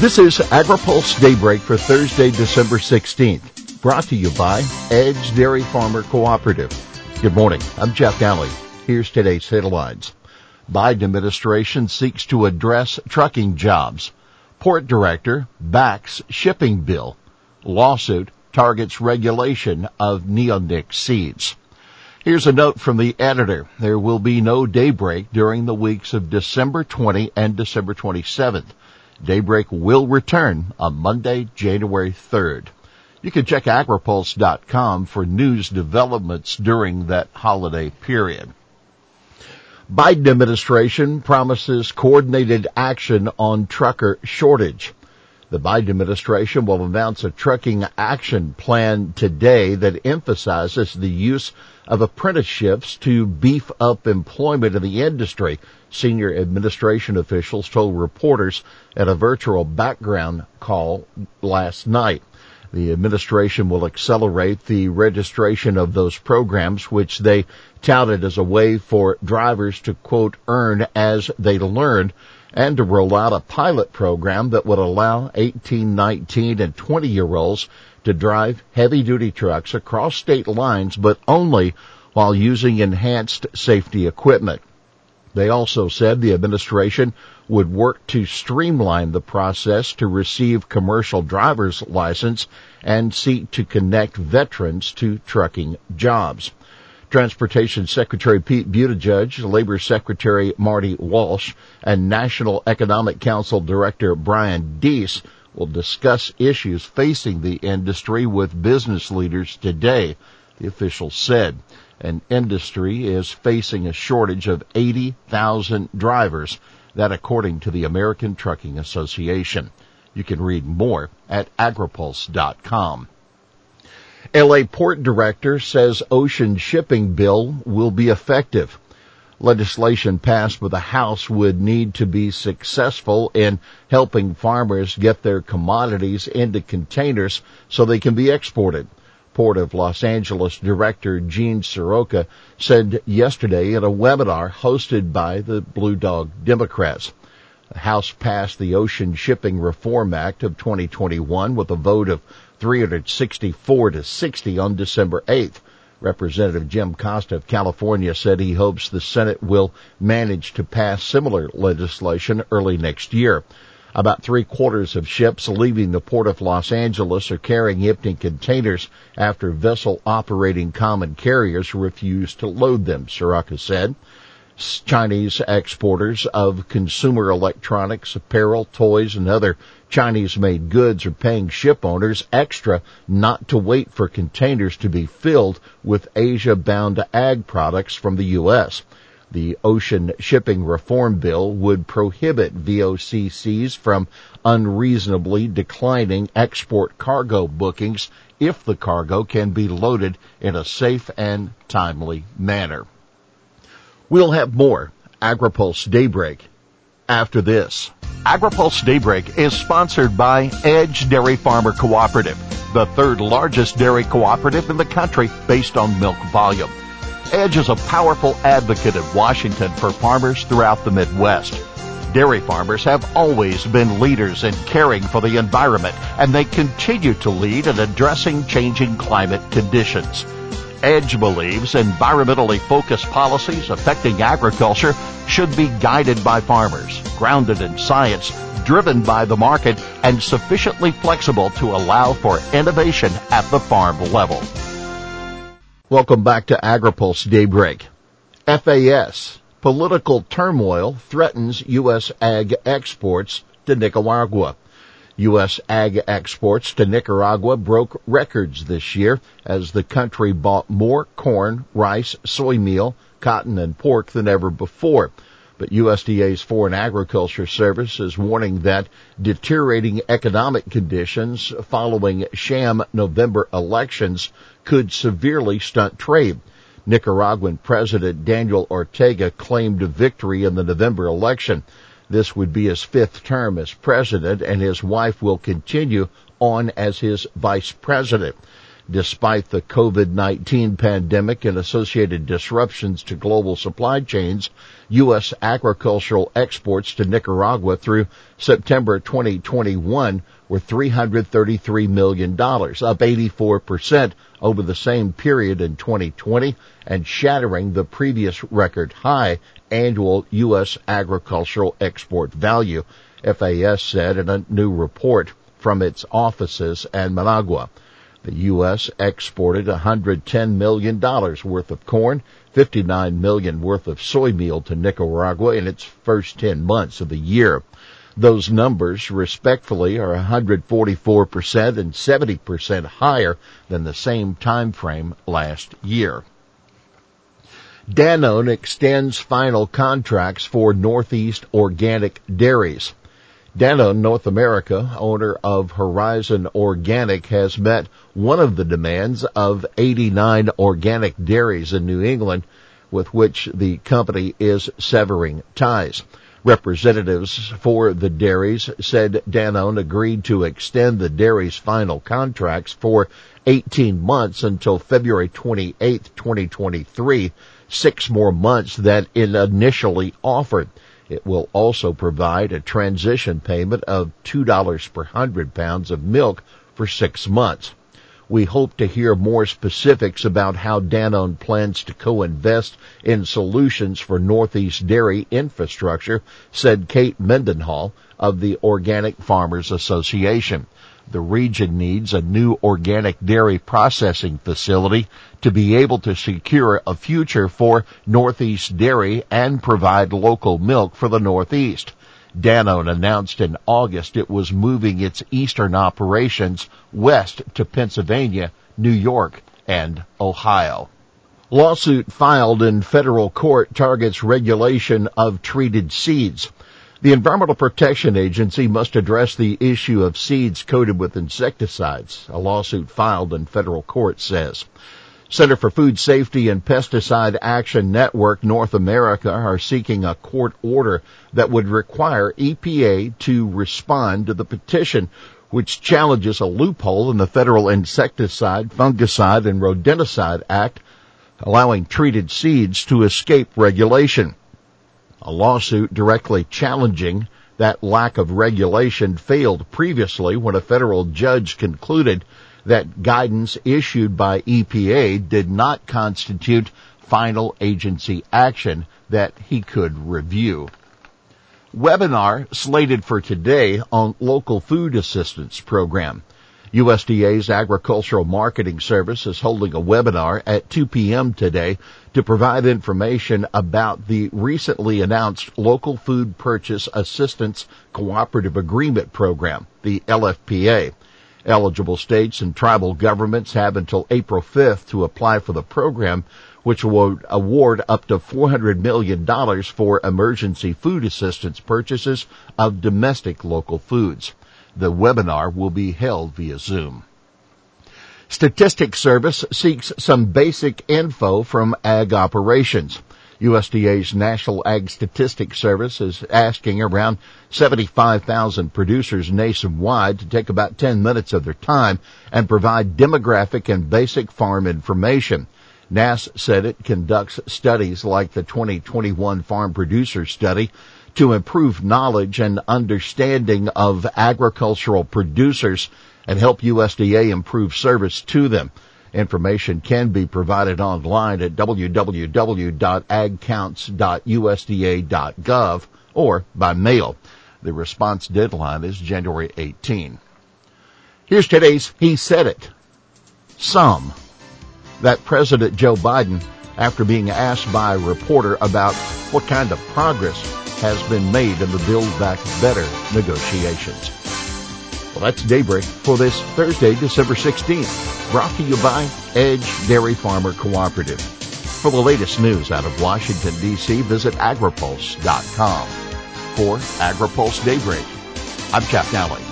This is AgriPulse Daybreak for Thursday, December 16th, brought to you by Edge Dairy Farmer Cooperative. Good morning. I'm Jeff Daly. Here's today's headlines. Biden administration seeks to address trucking jobs. Port director backs shipping bill. Lawsuit targets regulation of neonic seeds. Here's a note from the editor. There will be no daybreak during the weeks of December 20 and December 27th. Daybreak will return on Monday, January 3rd. You can check agripulse.com for news developments during that holiday period. Biden administration promises coordinated action on trucker shortage. The Biden administration will announce a trucking action plan today that emphasizes the use of apprenticeships to beef up employment in the industry, senior administration officials told reporters at a virtual background call last night. The administration will accelerate the registration of those programs, which they touted as a way for drivers to quote, earn as they learn and to roll out a pilot program that would allow 18, 19, and 20 year olds to drive heavy duty trucks across state lines, but only while using enhanced safety equipment. They also said the administration would work to streamline the process to receive commercial driver's license and seek to connect veterans to trucking jobs. Transportation Secretary Pete Buttigieg, Labor Secretary Marty Walsh, and National Economic Council Director Brian Deese will discuss issues facing the industry with business leaders today, the official said. An industry is facing a shortage of 80,000 drivers, that according to the American Trucking Association. You can read more at agripulse.com. LA Port Director says ocean shipping bill will be effective. Legislation passed by the House would need to be successful in helping farmers get their commodities into containers so they can be exported. Port of Los Angeles Director Gene Seroka said yesterday at a webinar hosted by the Blue Dog Democrats. The House passed the Ocean Shipping Reform Act of 2021 with a vote of 364 to 60 on December 8th. Representative Jim Costa of California said he hopes the Senate will manage to pass similar legislation early next year. About three quarters of ships leaving the port of Los Angeles are carrying empty containers after vessel operating common carriers refuse to load them, Seroka said. Chinese exporters of consumer electronics, apparel, toys, and other Chinese made goods are paying ship owners extra not to wait for containers to be filled with Asia bound ag products from the U.S. The Ocean Shipping Reform Bill would prohibit VOCCs from unreasonably declining export cargo bookings if the cargo can be loaded in a safe and timely manner. We'll have more AgriPulse Daybreak after this. AgriPulse Daybreak is sponsored by Edge Dairy Farmer Cooperative, the third largest dairy cooperative in the country based on milk volume. Edge is a powerful advocate in Washington for farmers throughout the Midwest. Dairy farmers have always been leaders in caring for the environment, and they continue to lead in addressing changing climate conditions. Edge believes environmentally focused policies affecting agriculture should be guided by farmers, grounded in science, driven by the market, and sufficiently flexible to allow for innovation at the farm level. Welcome back to AgriPulse Daybreak. FAS, political turmoil threatens U.S. ag exports to Nicaragua. U.S. ag exports to Nicaragua broke records this year as the country bought more corn, rice, soy meal, cotton, and pork than ever before. But USDA's Foreign Agriculture Service is warning that deteriorating economic conditions following sham November elections could severely stunt trade. Nicaraguan President Daniel Ortega claimed a victory in the November election. This would be his fifth term as president, and his wife will continue on as his vice president. Despite the COVID-19 pandemic and associated disruptions to global supply chains, U.S. agricultural exports to Nicaragua through September 2021 were $333 million, up 84% over the same period in 2020 and shattering the previous record high annual U.S. agricultural export value, FAS said in a new report from its offices in Managua. The U.S. exported $110 million worth of corn, 59 million worth of soy meal to Nicaragua in its first 10 months of the year. Those numbers, respectfully, are 144% and 70% higher than the same time frame last year. Danone extends final contracts for Northeast organic dairies. Danone North America, owner of Horizon Organic, has met one of the demands of 89 organic dairies in New England with which the company is severing ties. Representatives for the dairies said Danone agreed to extend the dairies' final contracts for 18 months until February 28, 2023, six more months than it initially offered. It will also provide a transition payment of $2 per hundred pounds of milk for six months. We hope to hear more specifics about how Danone plans to co-invest in solutions for Northeast dairy infrastructure, said Kate Mendenhall of the Organic Farmers Association. The region needs a new organic dairy processing facility to be able to secure a future for Northeast dairy and provide local milk for the Northeast. Danone announced in August it was moving its eastern operations west to Pennsylvania, New York, and Ohio. Lawsuit filed in federal court targets regulation of treated seeds. The Environmental Protection Agency must address the issue of seeds coated with insecticides, a lawsuit filed in federal court says. Center for Food Safety and Pesticide Action Network North America are seeking a court order that would require EPA to respond to the petition which challenges a loophole in the Federal Insecticide, Fungicide, and Rodenticide Act allowing treated seeds to escape regulation. A lawsuit directly challenging that lack of regulation failed previously when a federal judge concluded that guidance issued by EPA did not constitute final agency action that he could review. Webinar slated for today on local food assistance program. USDA's Agricultural Marketing Service is holding a webinar at 2 p.m. today to provide information about the recently announced Local Food Purchase Assistance Cooperative Agreement Program, the LFPA. Eligible states and tribal governments have until April 5th to apply for the program, which will award up to $400 million for emergency food assistance purchases of domestic local foods. The webinar will be held via Zoom. Statistics Service seeks some basic info from ag operations. USDA's National Ag Statistics Service is asking around 75,000 producers nationwide to take about 10 minutes of their time and provide demographic and basic farm information. NASS said it conducts studies like the 2021 Farm Producer Study to improve knowledge and understanding of agricultural producers and help USDA improve service to them. Information can be provided online at www.agcounts.usda.gov or by mail. The response deadline is January 18. Here's today's He Said It. Some. That President Joe Biden, after being asked by a reporter about what kind of progress has been made in the Build Back Better negotiations. Well, that's Daybreak for this Thursday, December 16th, brought to you by Edge Dairy Farmer Cooperative. For the latest news out of Washington, D.C., visit agripulse.com. For AgriPulse Daybreak, I'm Jeff Nally.